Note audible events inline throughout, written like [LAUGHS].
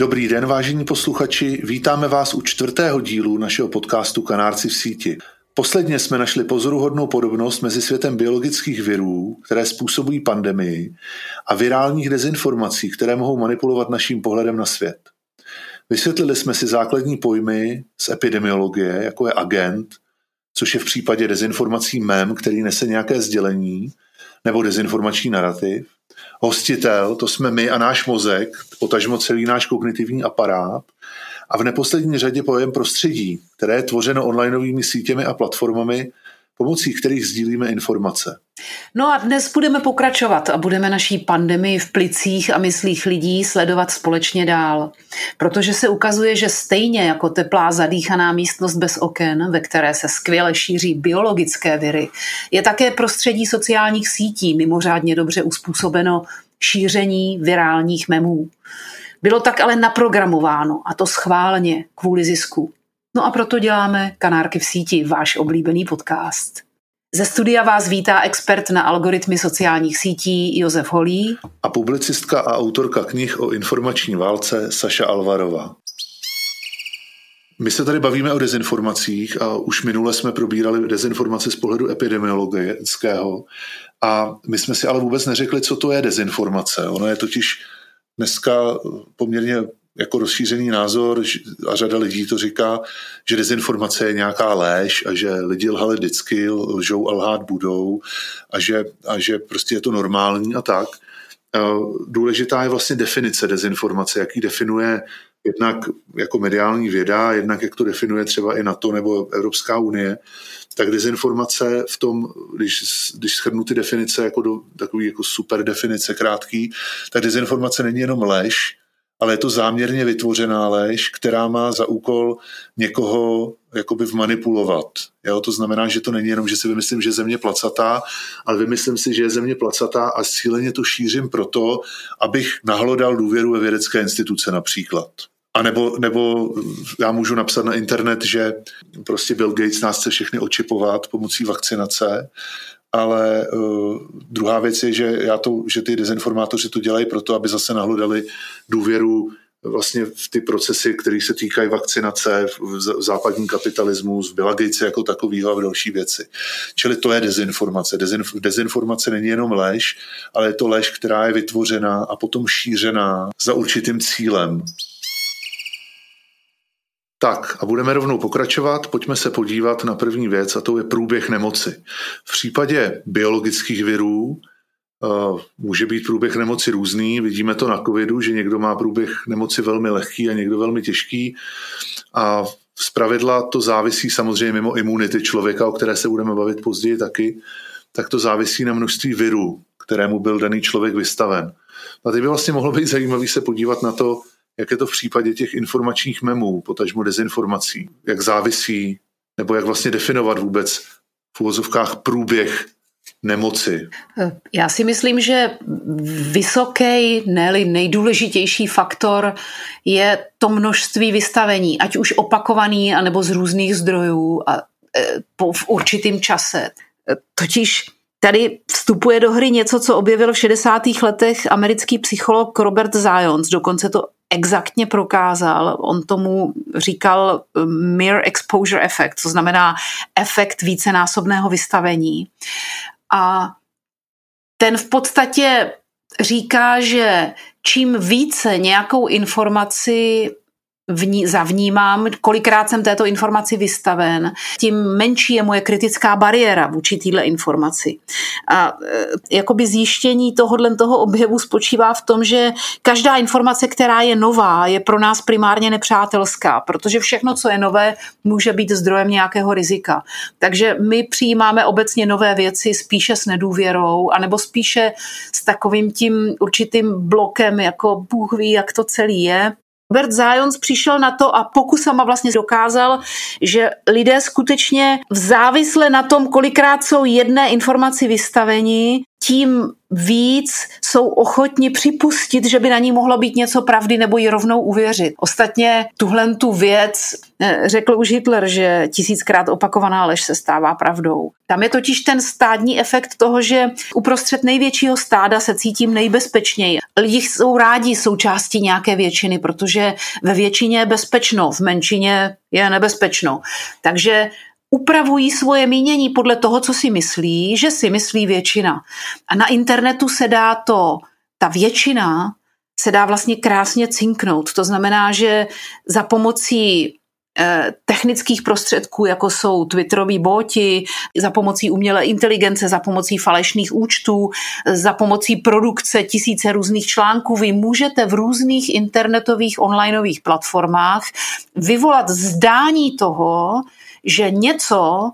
Dobrý den, vážení posluchači, vítáme vás u čtvrtého dílu našeho podcastu Kanárci v síti. Posledně jsme našli pozoruhodnou podobnost mezi světem biologických virů, které způsobují pandemii, a virálních dezinformací, které mohou manipulovat naším pohledem na svět. Vysvětlili jsme si základní pojmy z epidemiologie, jako je agent, což je v případě dezinformací mem, který nese nějaké sdělení, nebo dezinformační narrativ, hostitel, to jsme my a náš mozek, potažmo celý náš kognitivní aparát, a v neposlední řadě pojem prostředí, které je tvořeno onlineovými sítěmi a platformami, pomocí kterých sdílíme informace. No a dnes budeme pokračovat a budeme naší pandemii v plicích a myslích lidí sledovat společně dál. Protože se ukazuje, že stejně jako teplá zadýchaná místnost bez oken, ve které se skvěle šíří biologické viry, je také prostředí sociálních sítí mimořádně dobře uspůsobeno šíření virálních memů. Bylo tak ale naprogramováno, a to schválně, kvůli zisku. No a proto děláme Kanárky v síti, váš oblíbený podcast. Ze studia vás vítá expert na algoritmy sociálních sítí Josef Holí a publicistka a autorka knih o informační válce Saša Alvarová. My se tady bavíme o dezinformacích a už minule jsme probírali dezinformace z pohledu epidemiologického a my jsme si ale vůbec neřekli, co to je dezinformace. Ono je totiž dneska poměrně jako rozšířený názor a řada lidí to říká, že dezinformace je nějaká léž a že lidi lhali vždycky, lžou a lhát budou a že, a že prostě je to normální a tak. Důležitá je vlastně definice dezinformace, jaký definuje jednak jako mediální věda, jednak jak to definuje třeba i NATO nebo Evropská unie, tak dezinformace v tom, když, když shrnu ty definice jako do takový jako super definice krátký, tak dezinformace není jenom lež, ale je to záměrně vytvořená lež, která má za úkol někoho jakoby vmanipulovat. Jo? To znamená, že to není jenom, že si vymyslím, že je země placatá, ale vymyslím si, že je země placatá a cíleně to šířím proto, abych nahlodal důvěru ve vědecké instituce například. A nebo, nebo já můžu napsat na internet, že prostě Bill Gates nás chce všechny očipovat pomocí vakcinace, ale uh, druhá věc je, že, já to, že ty dezinformátoři to dělají proto, aby zase nahlodali důvěru vlastně v ty procesy, které se týkají vakcinace, v západní kapitalismus, v Bill jako takovýho a v další věci. Čili to je dezinformace. Dezinf- dezinformace není jenom lež, ale je to lež, která je vytvořená a potom šířená za určitým cílem. Tak a budeme rovnou pokračovat. Pojďme se podívat na první věc a to je průběh nemoci. V případě biologických virů uh, může být průběh nemoci různý. Vidíme to na covidu, že někdo má průběh nemoci velmi lehký a někdo velmi těžký. A z pravidla to závisí samozřejmě mimo imunity člověka, o které se budeme bavit později taky, tak to závisí na množství virů, kterému byl daný člověk vystaven. A teď by vlastně mohlo být zajímavý se podívat na to, jak je to v případě těch informačních memů, potažmo dezinformací, jak závisí, nebo jak vlastně definovat vůbec v uvozovkách průběh nemoci? Já si myslím, že vysoký, ne nejdůležitější faktor je to množství vystavení, ať už opakovaný, anebo z různých zdrojů a e, po, v určitým čase. E, totiž Tady vstupuje do hry něco, co objevil v 60. letech americký psycholog Robert Zions. Dokonce to exaktně prokázal. On tomu říkal um, mere exposure effect, co znamená efekt vícenásobného vystavení. A ten v podstatě říká, že čím více nějakou informaci vní, zavnímám, kolikrát jsem této informaci vystaven, tím menší je moje kritická bariéra vůči této informaci. A e, jakoby zjištění tohohle toho objevu spočívá v tom, že každá informace, která je nová, je pro nás primárně nepřátelská, protože všechno, co je nové, může být zdrojem nějakého rizika. Takže my přijímáme obecně nové věci spíše s nedůvěrou, anebo spíše s takovým tím určitým blokem, jako Bůh ví, jak to celý je Bert Zajons přišel na to a pokusama vlastně dokázal, že lidé skutečně v závisle na tom, kolikrát jsou jedné informaci vystaveni, tím víc jsou ochotni připustit, že by na ní mohlo být něco pravdy nebo ji rovnou uvěřit. Ostatně tuhle tu věc eh, řekl už Hitler, že tisíckrát opakovaná lež se stává pravdou. Tam je totiž ten stádní efekt toho, že uprostřed největšího stáda se cítím nejbezpečněji. Lidi jsou rádi součástí nějaké většiny, protože ve většině je bezpečno, v menšině je nebezpečno. Takže upravují svoje mínění podle toho, co si myslí, že si myslí většina. A na internetu se dá to, ta většina se dá vlastně krásně cinknout. To znamená, že za pomocí eh, technických prostředků, jako jsou Twitteroví boti, za pomocí umělé inteligence, za pomocí falešných účtů, za pomocí produkce tisíce různých článků, vy můžete v různých internetových onlineových platformách vyvolat zdání toho, že něco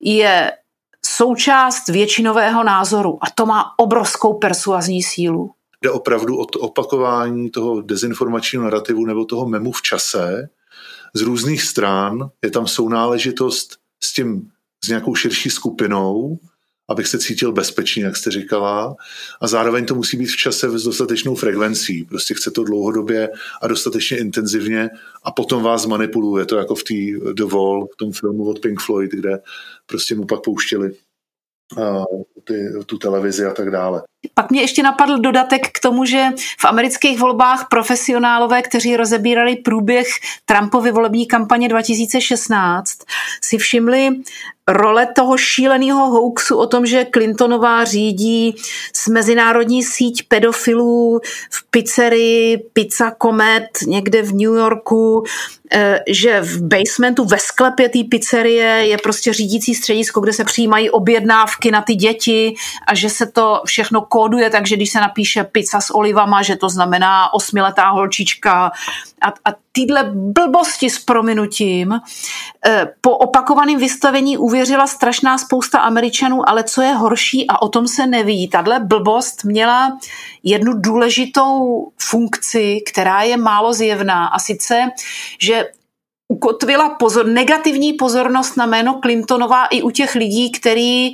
je součást většinového názoru a to má obrovskou persuazní sílu. Jde opravdu o to opakování toho dezinformačního narrativu nebo toho memu v čase z různých stran. Je tam sounáležitost s tím, s nějakou širší skupinou abych se cítil bezpečně, jak jste říkala. A zároveň to musí být v čase s dostatečnou frekvencí. Prostě chce to dlouhodobě a dostatečně intenzivně a potom vás manipuluje. To jako v té The Wall, v tom filmu od Pink Floyd, kde prostě mu pak pouštěli ty, tu televizi a tak dále. Pak mě ještě napadl dodatek k tomu, že v amerických volbách profesionálové, kteří rozebírali průběh Trumpovy volební kampaně 2016, si všimli role toho šíleného hoaxu o tom, že Clintonová řídí s mezinárodní síť pedofilů v pizzerii Pizza Comet někde v New Yorku, eh, že v basementu ve sklepě té pizzerie je prostě řídící středisko, kde se přijímají objednávky na ty děti a že se to všechno kóduje, takže když se napíše pizza s olivama, že to znamená osmiletá holčička. A, a tyhle blbosti s prominutím eh, po opakovaném vystavení uvěřila strašná spousta Američanů, ale co je horší a o tom se neví, tahle blbost měla jednu důležitou funkci, která je málo zjevná a sice, že ukotvila pozor, negativní pozornost na jméno Clintonová i u těch lidí, který,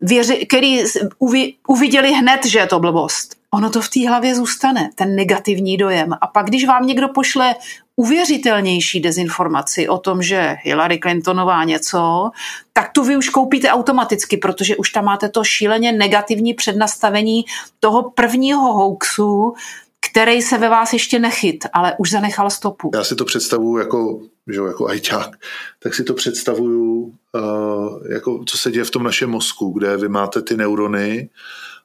věři, který uvi, uviděli hned, že je to blbost. Ono to v té hlavě zůstane, ten negativní dojem. A pak, když vám někdo pošle uvěřitelnější dezinformaci o tom, že Hillary Clintonová něco, tak tu vy už koupíte automaticky, protože už tam máte to šíleně negativní přednastavení toho prvního hoaxu, který se ve vás ještě nechyt, ale už zanechal stopu. Já si to představuju jako, že jako ajťák, tak si to představuju, uh, jako co se děje v tom našem mozku, kde vy máte ty neurony,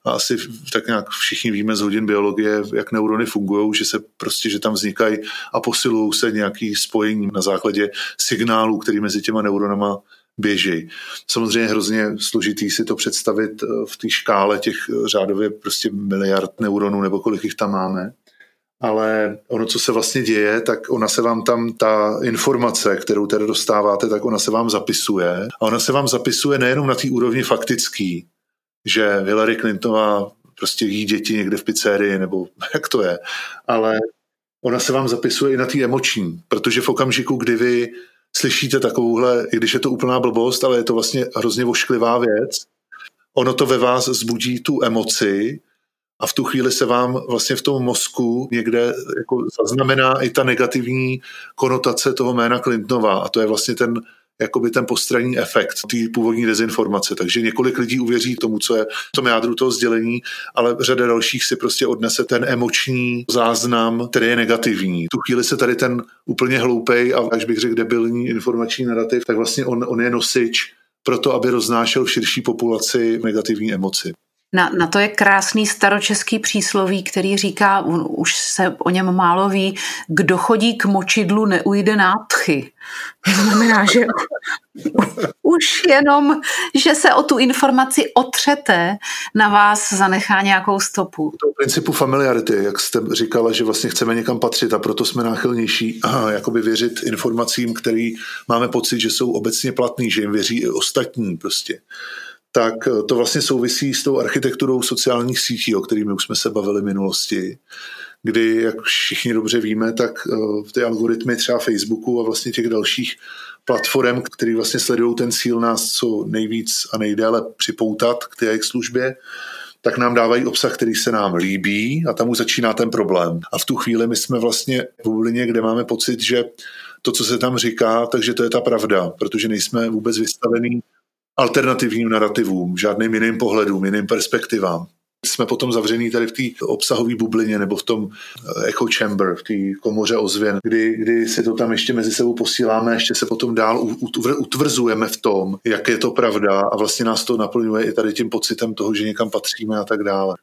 a asi tak nějak všichni víme z hodin biologie, jak neurony fungují, že se prostě, že tam vznikají a posilují se nějaký spojení na základě signálů, který mezi těma neuronama běží. Samozřejmě hrozně složitý si to představit eh, v té škále těch eh, řádově prostě miliard neuronů nebo kolik jich tam máme. Ale ono, co se vlastně děje, tak ona se vám tam, ta informace, kterou tedy dostáváte, tak ona se vám zapisuje. A ona se vám zapisuje nejenom na té úrovni faktický, že Hillary Clintonová prostě jí děti někde v pizzerii, nebo [LAUGHS] jak to je. Ale ona se vám zapisuje i na té emoční, protože v okamžiku, kdy vy slyšíte takovouhle, i když je to úplná blbost, ale je to vlastně hrozně vošklivá věc, ono to ve vás zbudí tu emoci a v tu chvíli se vám vlastně v tom mozku někde jako zaznamená i ta negativní konotace toho jména Clintonova a to je vlastně ten jakoby ten postranní efekt té původní dezinformace. Takže několik lidí uvěří tomu, co je v tom jádru toho sdělení, ale řada dalších si prostě odnese ten emoční záznam, který je negativní. Tu chvíli se tady ten úplně hloupej a až bych řekl debilní informační narrativ, tak vlastně on, on je nosič pro to, aby roznášel v širší populaci negativní emoci. Na, na to je krásný staročeský přísloví, který říká, už se o něm málo ví, kdo chodí k močidlu, neujde nátchy. To znamená, že už jenom, že se o tu informaci otřete, na vás zanechá nějakou stopu. To principu familiarity, jak jste říkala, že vlastně chceme někam patřit a proto jsme náchylnější aha, jakoby věřit informacím, který máme pocit, že jsou obecně platný, že jim věří i ostatní prostě tak to vlastně souvisí s tou architekturou sociálních sítí, o kterými už jsme se bavili v minulosti, kdy, jak všichni dobře víme, tak uh, ty algoritmy třeba Facebooku a vlastně těch dalších platform, které vlastně sledují ten cíl nás co nejvíc a nejdéle připoutat k té jejich službě, tak nám dávají obsah, který se nám líbí a tam už začíná ten problém. A v tu chvíli my jsme vlastně v bublině, kde máme pocit, že to, co se tam říká, takže to je ta pravda, protože nejsme vůbec vystavení alternativním narrativům, žádným jiným pohledům, jiným perspektivám jsme potom zavřený tady v té obsahové bublině nebo v tom eh, echo chamber, v té komoře ozvěn, kdy, kdy si to tam ještě mezi sebou posíláme, ještě se potom dál utvrzujeme v tom, jak je to pravda a vlastně nás to naplňuje i tady tím pocitem toho, že někam patříme a tak dále.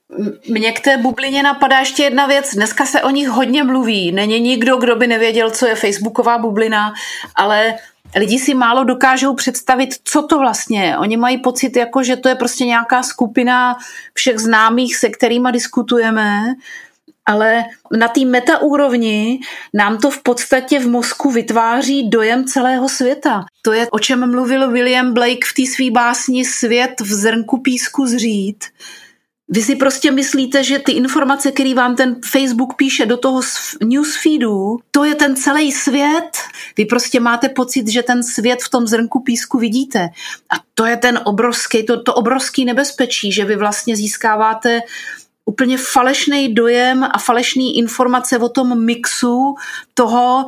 Mně k té bublině napadá ještě jedna věc. Dneska se o nich hodně mluví. Není nikdo, kdo by nevěděl, co je facebooková bublina, ale lidi si málo dokážou představit, co to vlastně je. Oni mají pocit, jako, že to je prostě nějaká skupina všech známých, se kterými diskutujeme, ale na té metaúrovni nám to v podstatě v mozku vytváří dojem celého světa. To je, o čem mluvil William Blake v té své básni Svět v zrnku písku zřít, vy si prostě myslíte, že ty informace, které vám ten Facebook píše do toho newsfeedu, to je ten celý svět. Vy prostě máte pocit, že ten svět v tom zrnku písku vidíte. A to je ten obrovský, to, to obrovský nebezpečí, že vy vlastně získáváte úplně falešný dojem a falešný informace o tom mixu toho,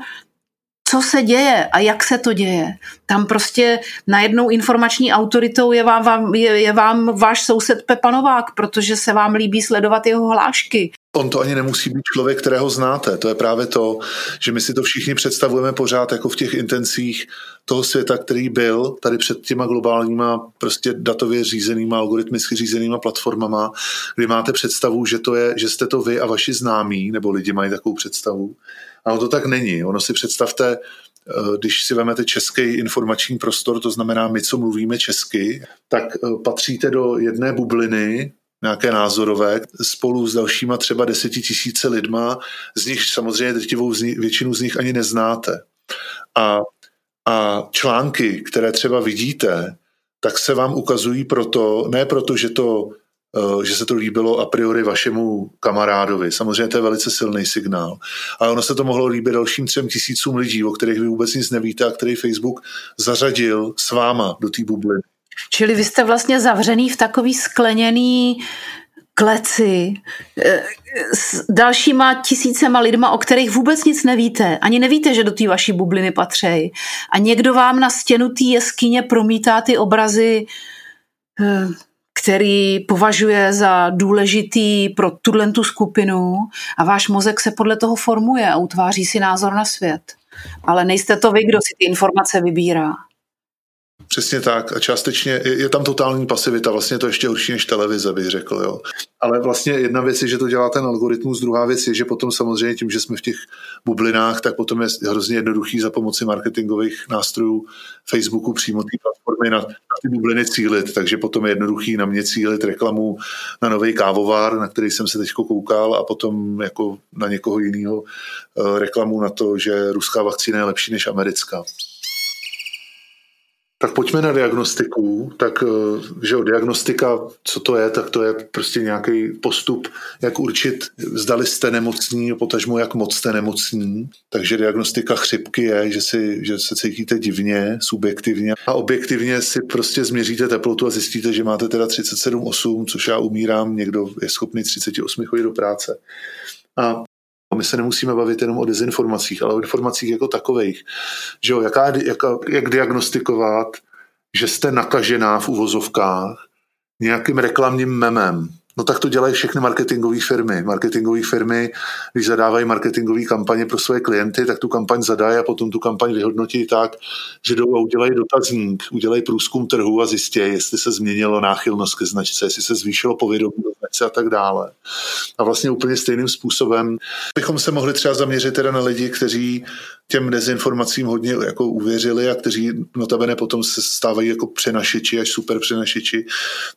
co se děje a jak se to děje. Tam prostě najednou informační autoritou je vám, je, je vám váš soused Pepa Novák, protože se vám líbí sledovat jeho hlášky. On to ani nemusí být člověk, kterého znáte. To je právě to, že my si to všichni představujeme pořád jako v těch intencích toho světa, který byl tady před těma globálníma, prostě datově řízenýma, algoritmicky řízenýma platformama, kdy máte představu, že, to je, že jste to vy a vaši známí, nebo lidi mají takovou představu. A ono to tak není. Ono si představte, eh, když si vezmete český informační prostor, to znamená my, co mluvíme česky, tak eh, patříte do jedné bubliny, nějaké názorové, spolu s dalšíma třeba desetitisíce lidma, z nich samozřejmě drtivou většinu z nich ani neznáte. A, a články, které třeba vidíte, tak se vám ukazují proto, ne proto, že to Eh, že se to líbilo a priori vašemu kamarádovi. Samozřejmě to je velice silný signál. Ale ono se to mohlo líbit dalším třem tisícům lidí, o kterých vy vůbec nic nevíte a který Facebook zařadil s váma do té bubliny. Čili vy jste vlastně zavřený v takový skleněný kleci eh, s dalšíma tisícema lidma, o kterých vůbec nic nevíte. Ani nevíte, že do té vaší bubliny patří. A někdo vám na stěnu té jeskyně promítá ty obrazy eh, který považuje za důležitý pro tuhle tu skupinu a váš mozek se podle toho formuje a utváří si názor na svět. Ale nejste to vy, kdo si ty informace vybírá. Přesně tak a částečně je, je tam totální pasivita, vlastně to ještě horší než televize, bych řekl. Jo. Ale vlastně jedna věc je, že to dělá ten algoritmus, druhá věc je, že potom samozřejmě tím, že jsme v těch bublinách, tak potom je hrozně jednoduchý za pomoci marketingových nástrojů Facebooku přímo té platformy na, na ty bubliny cílit, takže potom je jednoduchý na mě cílit reklamu na nový kávovár, na který jsem se teď koukal a potom jako na někoho jiného eh, reklamu na to, že ruská vakcína je lepší než americká. Tak pojďme na diagnostiku. Tak, eh, že o diagnostika, co to je, tak to je prostě nějaký postup, jak určit, zdali jste nemocní, potažmo jak moc jste nemocní. Takže diagnostika chřipky je, že, si, že se cítíte divně, subjektivně a objektivně si prostě změříte teplotu a zjistíte, že máte teda 37,8, což já umírám, někdo je schopný 38 chodit do práce. A a my se nemusíme bavit jenom o dezinformacích, ale o informacích jako takových. Že jo, jaká, jaká, jak diagnostikovat, že jste nakažená v uvozovkách nějakým reklamním memem, No tak to dělají všechny marketingové firmy. Marketingové firmy, když zadávají marketingové kampaně pro své klienty, tak tu kampaň zadají a potom tu kampaň vyhodnotí tak, že jdou a udělají dotazník, udělají průzkum trhu a zjistí, jestli se změnilo náchylnost ke značce, jestli se zvýšilo povědomí do značce a tak dále. A vlastně úplně stejným způsobem bychom se mohli třeba zaměřit teda na lidi, kteří těm dezinformacím hodně jako uvěřili a kteří notabene potom se stávají jako přenašiči, až super přenašiči,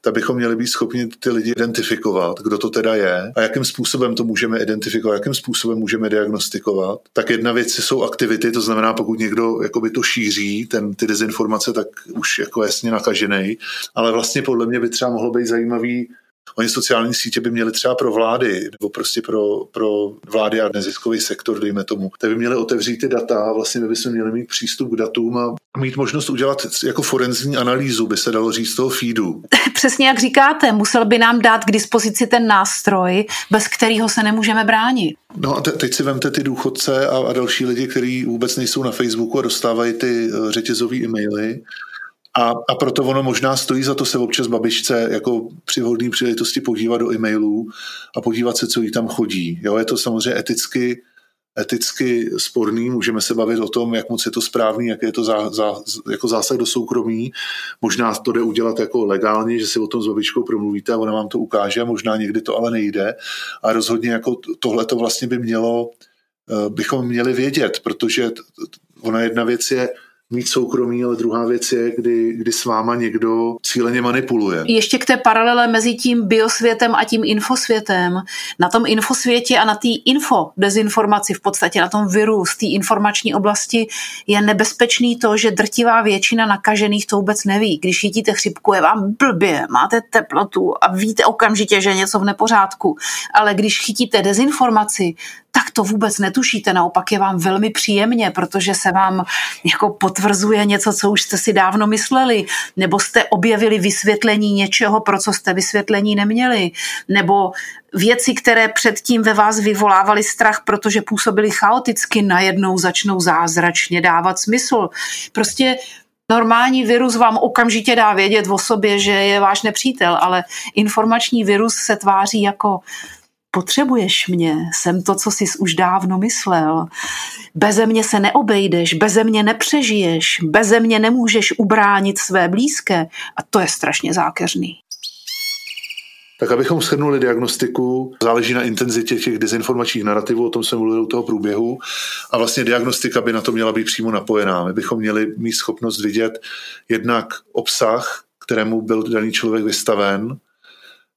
tak bychom měli být schopni ty lidi identifikovat, kdo to teda je a jakým způsobem to můžeme identifikovat, jakým způsobem můžeme diagnostikovat. Tak jedna věc jsou aktivity, to znamená, pokud někdo jakoby to šíří, ten, ty dezinformace, tak už jako jasně nakažený, ale vlastně podle mě by třeba mohlo být zajímavý Oni sociální sítě by měly třeba pro vlády, nebo prostě pro, pro vlády a neziskový sektor, dejme tomu, tak by měly otevřít ty data a vlastně my bychom měli mít přístup k datům a mít možnost udělat jako forenzní analýzu, by se dalo říct, toho feedu. [LAUGHS] Přesně jak říkáte, musel by nám dát k dispozici ten nástroj, bez kterého se nemůžeme bránit. No a te, teď si vemte ty důchodce a, a další lidi, kteří vůbec nejsou na Facebooku a dostávají ty eh, řetězové e-maily a, a proto ono možná stojí za to se občas babičce jako při vhodné příležitosti podívat do e-mailů a podívat se, co jí tam chodí. Jo, je to samozřejmě eticky, eticky sporný, můžeme se bavit o tom, jak moc je to správný, jak je to zá, zá, jako zásah do soukromí. Možná to jde udělat jako legálně, že si o tom s babičkou promluvíte a ona vám to ukáže, možná někdy to ale nejde. A rozhodně jako tohle to vlastně by mělo, eh, bychom měli vědět, protože ona jedna věc je, mít soukromí, ale druhá věc je, kdy, kdy s váma někdo cíleně manipuluje. Ještě k té paralele mezi tím biosvětem a tím infosvětem. Na tom infosvětě a na té info dezinformaci v podstatě, na tom viru z té informační oblasti je nebezpečný to, že drtivá většina nakažených to vůbec neví. Když chytíte chřipku, je vám blbě, máte teplotu a víte okamžitě, že je něco v nepořádku. Ale když chytíte dezinformaci, tak to vůbec netušíte. Naopak je vám velmi příjemně, protože se vám jako potvrzuje něco, co už jste si dávno mysleli, nebo jste objevili vysvětlení něčeho, pro co jste vysvětlení neměli, nebo věci, které předtím ve vás vyvolávaly strach, protože působily chaoticky, najednou začnou zázračně dávat smysl. Prostě Normální virus vám okamžitě dá vědět o sobě, že je váš nepřítel, ale informační virus se tváří jako potřebuješ mě, jsem to, co jsi už dávno myslel. Beze mě se neobejdeš, beze mě nepřežiješ, beze mě nemůžeš ubránit své blízké a to je strašně zákeřný. Tak abychom shrnuli diagnostiku, záleží na intenzitě těch dezinformačních narrativů, o tom jsem mluvil u toho průběhu, a vlastně diagnostika by na to měla být přímo napojená. My bychom měli mít schopnost vidět jednak obsah, kterému byl daný člověk vystaven,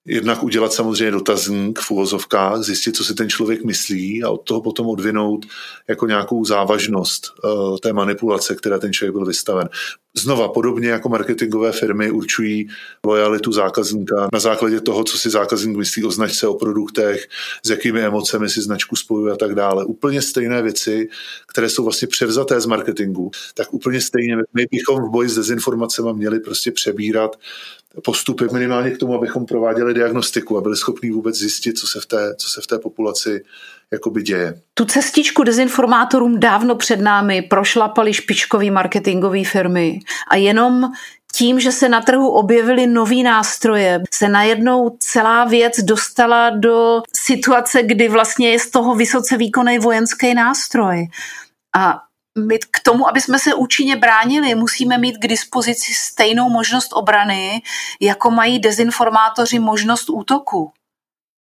jednak udělat samozřejmě dotazník v uvozovkách, zjistit, co si ten člověk myslí a od toho potom odvinout jako nějakou závažnost uh, té manipulace, které ten člověk byl vystaven. Znova, podobně jako marketingové firmy určují lojalitu zákazníka na základě toho, co si zákazník myslí o značce, o produktech, s jakými emocemi si značku spojuje a tak dále. Úplně stejné věci, které jsou vlastně převzaté z marketingu, tak úplně stejně my bychom v boji s dezinformacemi měli prostě přebírat postupy minimálně k tomu, abychom prováděli diagnostiku a byli schopni vůbec zjistit, co se v té, co se v té populaci jakoby děje. Tu cestičku dezinformátorům dávno před námi prošlapali špičkový marketingové firmy a jenom tím, že se na trhu objevily nový nástroje, se najednou celá věc dostala do situace, kdy vlastně je z toho vysoce výkonný vojenský nástroj. A my k tomu, aby jsme se účinně bránili, musíme mít k dispozici stejnou možnost obrany, jako mají dezinformátoři možnost útoku.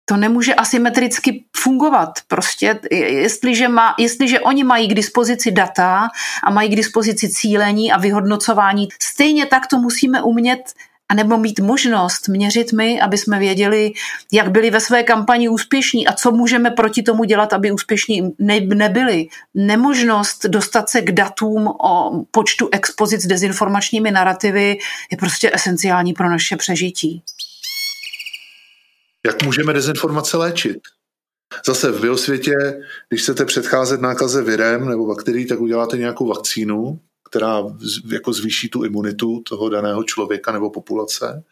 To nemůže asymetricky fungovat. Prostě, jestliže, má, jestliže oni mají k dispozici data a mají k dispozici cílení a vyhodnocování, stejně tak to musíme umět a nebo mít možnost měřit my, aby jsme věděli, jak byli ve své kampani úspěšní a co můžeme proti tomu dělat, aby úspěšní ne- nebyli. Nemožnost dostat se k datům o počtu expozic dezinformačními narrativy je prostě esenciální pro naše přežití. Jak můžeme dezinformace léčit? Zase v biosvětě, když chcete předcházet nákaze virem nebo bakterií, tak uděláte nějakou vakcínu, která jako zvýší tu imunitu toho daného člověka nebo populace.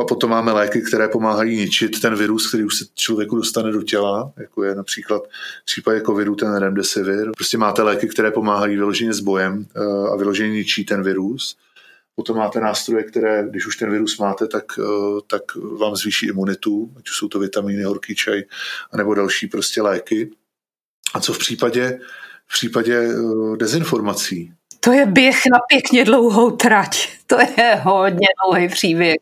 A potom máme léky, které pomáhají ničit ten virus, který už se člověku dostane do těla, jako je například v případě covidu ten remdesivir. Prostě máte léky, které pomáhají vyloženě s bojem eh, a vyloženě ničí ten virus. Potom máte nástroje, které, když už ten virus máte, tak, eh, tak vám zvýší imunitu, ať už jsou to vitamíny, horký čaj, anebo další prostě léky. A co v případě, v případě eh, dezinformací? To je běh na pěkně dlouhou trať. To je hodně dlouhý příběh.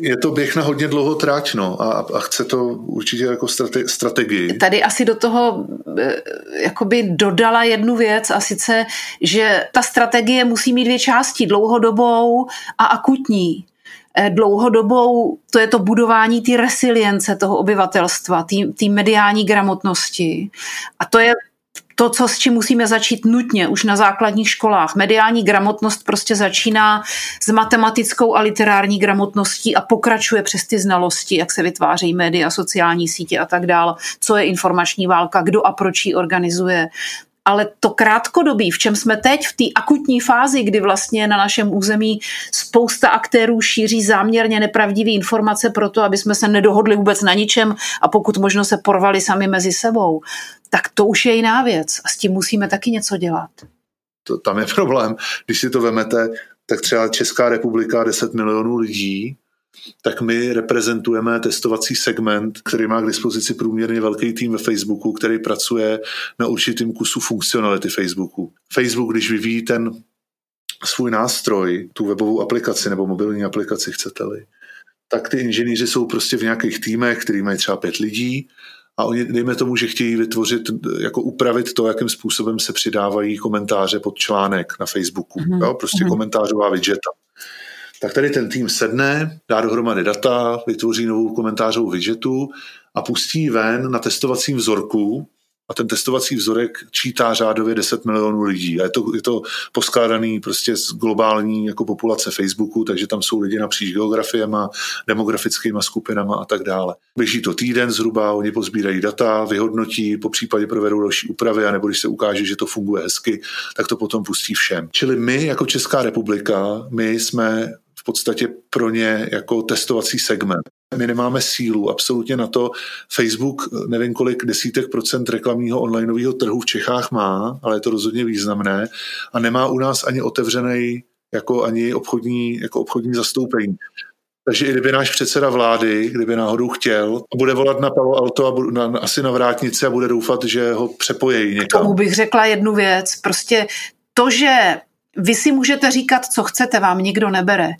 Je to běh na hodně dlouhou trať, no, a, a chce to určitě jako strate, strategii. Tady asi do toho eh, jakoby dodala jednu věc a sice, že ta strategie musí mít dvě části, dlouhodobou a akutní eh, dlouhodobou, to je to budování té resilience toho obyvatelstva, té mediální gramotnosti. A to je to, co s čím musíme začít nutně už na základních školách. Mediální gramotnost prostě začíná s matematickou a literární gramotností a pokračuje přes ty znalosti, jak se vytvářejí média, sociální sítě a tak dále, co je informační válka, kdo a proč ji organizuje, ale to krátkodobí, v čem jsme teď, v té akutní fázi, kdy vlastně na našem území spousta aktérů šíří záměrně nepravdivé informace pro to, aby jsme se nedohodli vůbec na ničem a pokud možno se porvali sami mezi sebou, tak to už je jiná věc a s tím musíme taky něco dělat. To, tam je problém. Když si to vemete, tak třeba Česká republika 10 milionů lidí, tak my reprezentujeme testovací segment, který má k dispozici průměrně velký tým ve Facebooku, který pracuje na určitým kusu funkcionality Facebooku. Facebook, když vyvíjí ten svůj nástroj, tu webovou aplikaci nebo mobilní aplikaci, chcete-li, tak ty inženýři jsou prostě v nějakých týmech, který mají třeba pět lidí a oni, dejme tomu, že chtějí vytvořit, jako upravit to, jakým způsobem se přidávají komentáře pod článek na Facebooku. Mm-hmm. Jo? Prostě mm-hmm. komentářová widgeta tak tady ten tým sedne, dá dohromady data, vytvoří novou komentářovou widgetu a pustí ven na testovacím vzorku a ten testovací vzorek čítá řádově 10 milionů lidí. A je to, je to poskládaný prostě z globální jako populace Facebooku, takže tam jsou lidi napříč geografiema, demografickými skupinama a tak dále. Běží to týden zhruba, oni pozbírají data, vyhodnotí, po případě provedou další úpravy, a nebo když se ukáže, že to funguje hezky, tak to potom pustí všem. Čili my jako Česká republika, my jsme podstatě pro ně jako testovací segment. My nemáme sílu absolutně na to. Facebook nevím kolik desítek procent reklamního onlineového trhu v Čechách má, ale je to rozhodně významné a nemá u nás ani otevřený jako ani obchodní, jako obchodní zastoupení. Takže i kdyby náš předseda vlády, kdyby náhodou chtěl, bude volat na Palo Alto a bude, na, asi na vrátnici a bude doufat, že ho přepojejí někam. K tomu bych řekla jednu věc. Prostě to, že vy si můžete říkat, co chcete, vám nikdo nebere,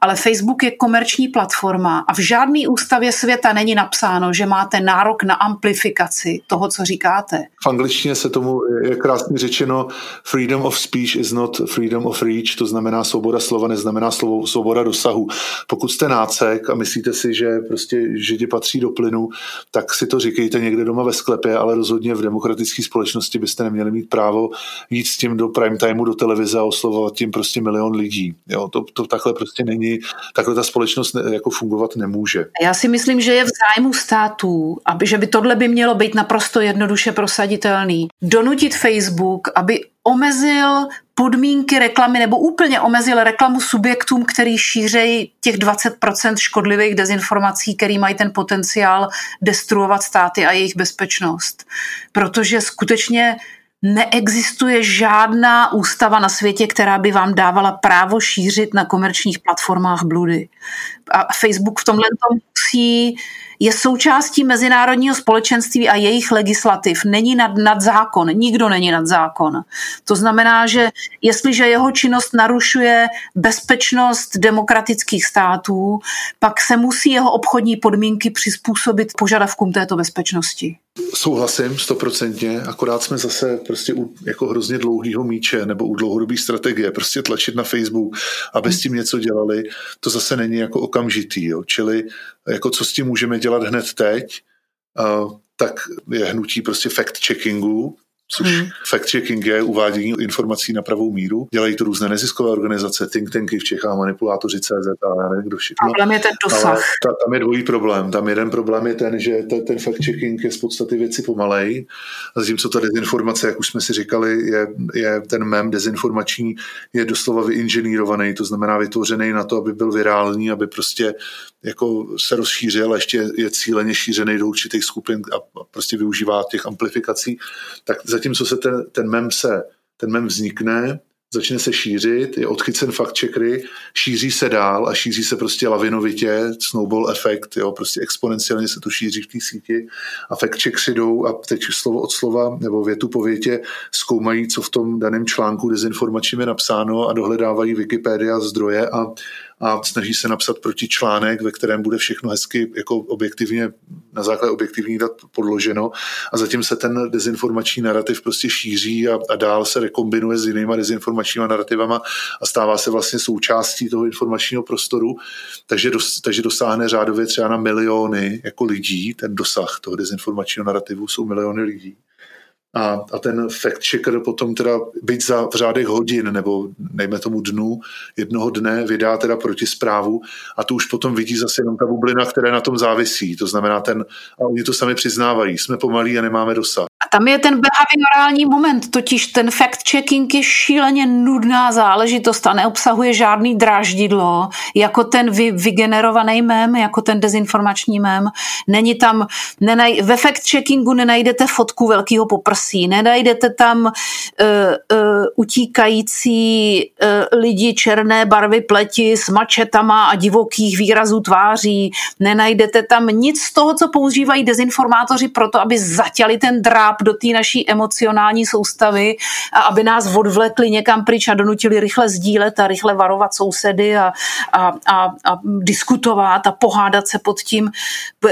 ale Facebook je komerční platforma a v žádné ústavě světa není napsáno, že máte nárok na amplifikaci toho, co říkáte. V angličtině se tomu je krásně řečeno freedom of speech is not freedom of reach, to znamená svoboda slova, neznamená slovo, svoboda dosahu. Pokud jste nácek a myslíte si, že prostě židi patří do plynu, tak si to říkejte někde doma ve sklepě, ale rozhodně v demokratické společnosti byste neměli mít právo jít s tím do prime timeu do televize a oslovovat tím prostě milion lidí. Jo, to, to takhle prostě není, takhle ta společnost ne, jako fungovat nemůže. Já si myslím, že je v zájmu států, aby, že by tohle by mělo být naprosto jednoduše prosaditelný. Donutit Facebook, aby omezil podmínky reklamy nebo úplně omezil reklamu subjektům, který šířejí těch 20% škodlivých dezinformací, který mají ten potenciál destruovat státy a jejich bezpečnost. Protože skutečně neexistuje žádná ústava na světě, která by vám dávala právo šířit na komerčních platformách bludy. A Facebook v tomhle musí je součástí mezinárodního společenství a jejich legislativ. Není nad, nad zákon, nikdo není nad zákon. To znamená, že jestliže jeho činnost narušuje bezpečnost demokratických států, pak se musí jeho obchodní podmínky přizpůsobit požadavkům této bezpečnosti. Souhlasím stoprocentně, akorát jsme zase prostě u jako hrozně dlouhého míče nebo u dlouhodobé strategie, prostě tlačit na Facebook, aby s tím něco dělali, to zase není jako okamžitý, jo. čili jako co s tím můžeme dělat hned teď, uh, tak je hnutí prostě fact-checkingu, což hmm. fact-checking je uvádění informací na pravou míru. Dělají to různé neziskové organizace, think tanky v Čechách, manipulátoři CZ a já nevím, kdo všechno. Problém je ten dosah. Ale ta, tam je dvojí problém. Tam jeden problém je ten, že ta, ten fact-checking je z podstaty věci pomalej, a zatímco ta dezinformace, jak už jsme si říkali, je, je ten mem dezinformační, je doslova vyinženýrovaný, to znamená vytvořený na to, aby byl virální, aby prostě jako se rozšířil, ještě je cíleně šířený do určitých skupin a prostě využívá těch amplifikací, tak zatímco se ten, ten mem se, ten mem vznikne, začne se šířit, je odchycen fakt checkery, šíří se dál a šíří se prostě lavinovitě, snowball efekt, jo, prostě exponenciálně se to šíří v té síti a fact checkři jdou a teď slovo od slova nebo větu po větě zkoumají, co v tom daném článku dezinformačním je napsáno a dohledávají Wikipedia zdroje a a snaží se napsat proti článek, ve kterém bude všechno hezky jako objektivně, na základě objektivních dat podloženo. A zatím se ten dezinformační narrativ prostě šíří a, a dál se rekombinuje s jinýma dezinformačníma narrativama a stává se vlastně součástí toho informačního prostoru, takže, dos, takže dosáhne řádově třeba na miliony jako lidí, ten dosah toho dezinformačního narrativu jsou miliony lidí a, a ten fact checker potom teda byť za v řádech hodin nebo nejme tomu dnu, jednoho dne vydá teda proti zprávu a tu už potom vidí zase jenom ta bublina, která na tom závisí. To znamená ten, a oni to sami přiznávají, jsme pomalí a nemáme dosah. Tam je ten behaviorální moment, totiž ten fact-checking je šíleně nudná záležitost a neobsahuje žádný dráždidlo, jako ten vy, vygenerovaný mém, jako ten dezinformační mém. Není tam, nenaj, ve fact-checkingu nenajdete fotku velkého poprsí, nenajdete tam uh, uh, utíkající uh, lidi černé barvy pleti s mačetama a divokých výrazů tváří, nenajdete tam nic z toho, co používají dezinformátoři proto, aby zatěli ten dráp do té naší emocionální soustavy a aby nás odvlekli někam pryč a donutili rychle sdílet a rychle varovat sousedy a, a, a, a diskutovat a pohádat se pod tím.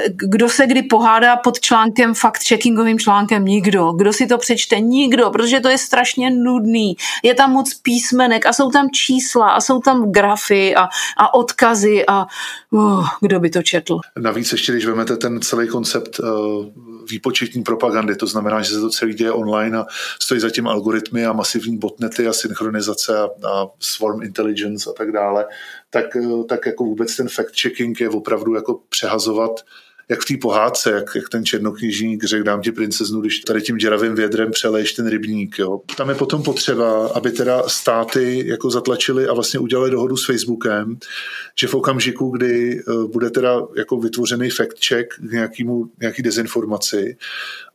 Kdo se kdy pohádá pod článkem, fact-checkingovým článkem? Nikdo. Kdo si to přečte? Nikdo, protože to je strašně nudný. Je tam moc písmenek a jsou tam čísla a jsou tam grafy a, a odkazy a uh, kdo by to četl. Navíc ještě, když vezmete ten celý koncept uh, výpočetní propagandy, to znamená, že se to celý děje online a stojí zatím algoritmy a masivní botnety a synchronizace a, a swarm intelligence a tak dále, tak, uh, tak jako vůbec ten fact-checking je opravdu jako přehazovat jak v té pohádce, jak, jak ten černoknižník řekl, dám ti princeznu, když tady tím děravým vědrem přeleješ ten rybník. Jo. Tam je potom potřeba, aby teda státy jako zatlačili a vlastně udělali dohodu s Facebookem, že v okamžiku, kdy eh, bude teda jako vytvořený fact check k nějakému, nějaký dezinformaci,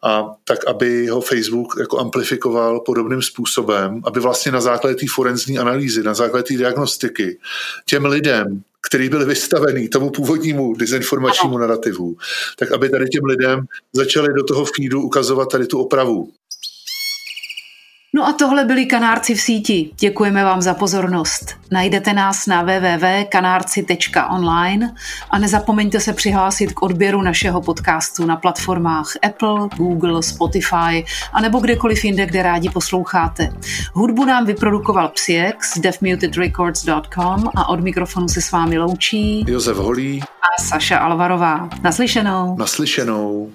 a tak, aby ho Facebook jako amplifikoval podobným způsobem, aby vlastně na základě té forenzní analýzy, na základě té diagnostiky těm lidem, který byl vystavený tomu původnímu dezinformačnímu narrativu, tak aby tady těm lidem začali do toho feedu ukazovat tady tu opravu. No a tohle byli Kanárci v síti. Děkujeme vám za pozornost. Najdete nás na www.kanárci.online a nezapomeňte se přihlásit k odběru našeho podcastu na platformách Apple, Google, Spotify a nebo kdekoliv jinde, kde rádi posloucháte. Hudbu nám vyprodukoval Psiex, deafmutedrecords.com a od mikrofonu se s vámi loučí Josef Holý a Saša Alvarová. Naslyšenou. Naslyšenou.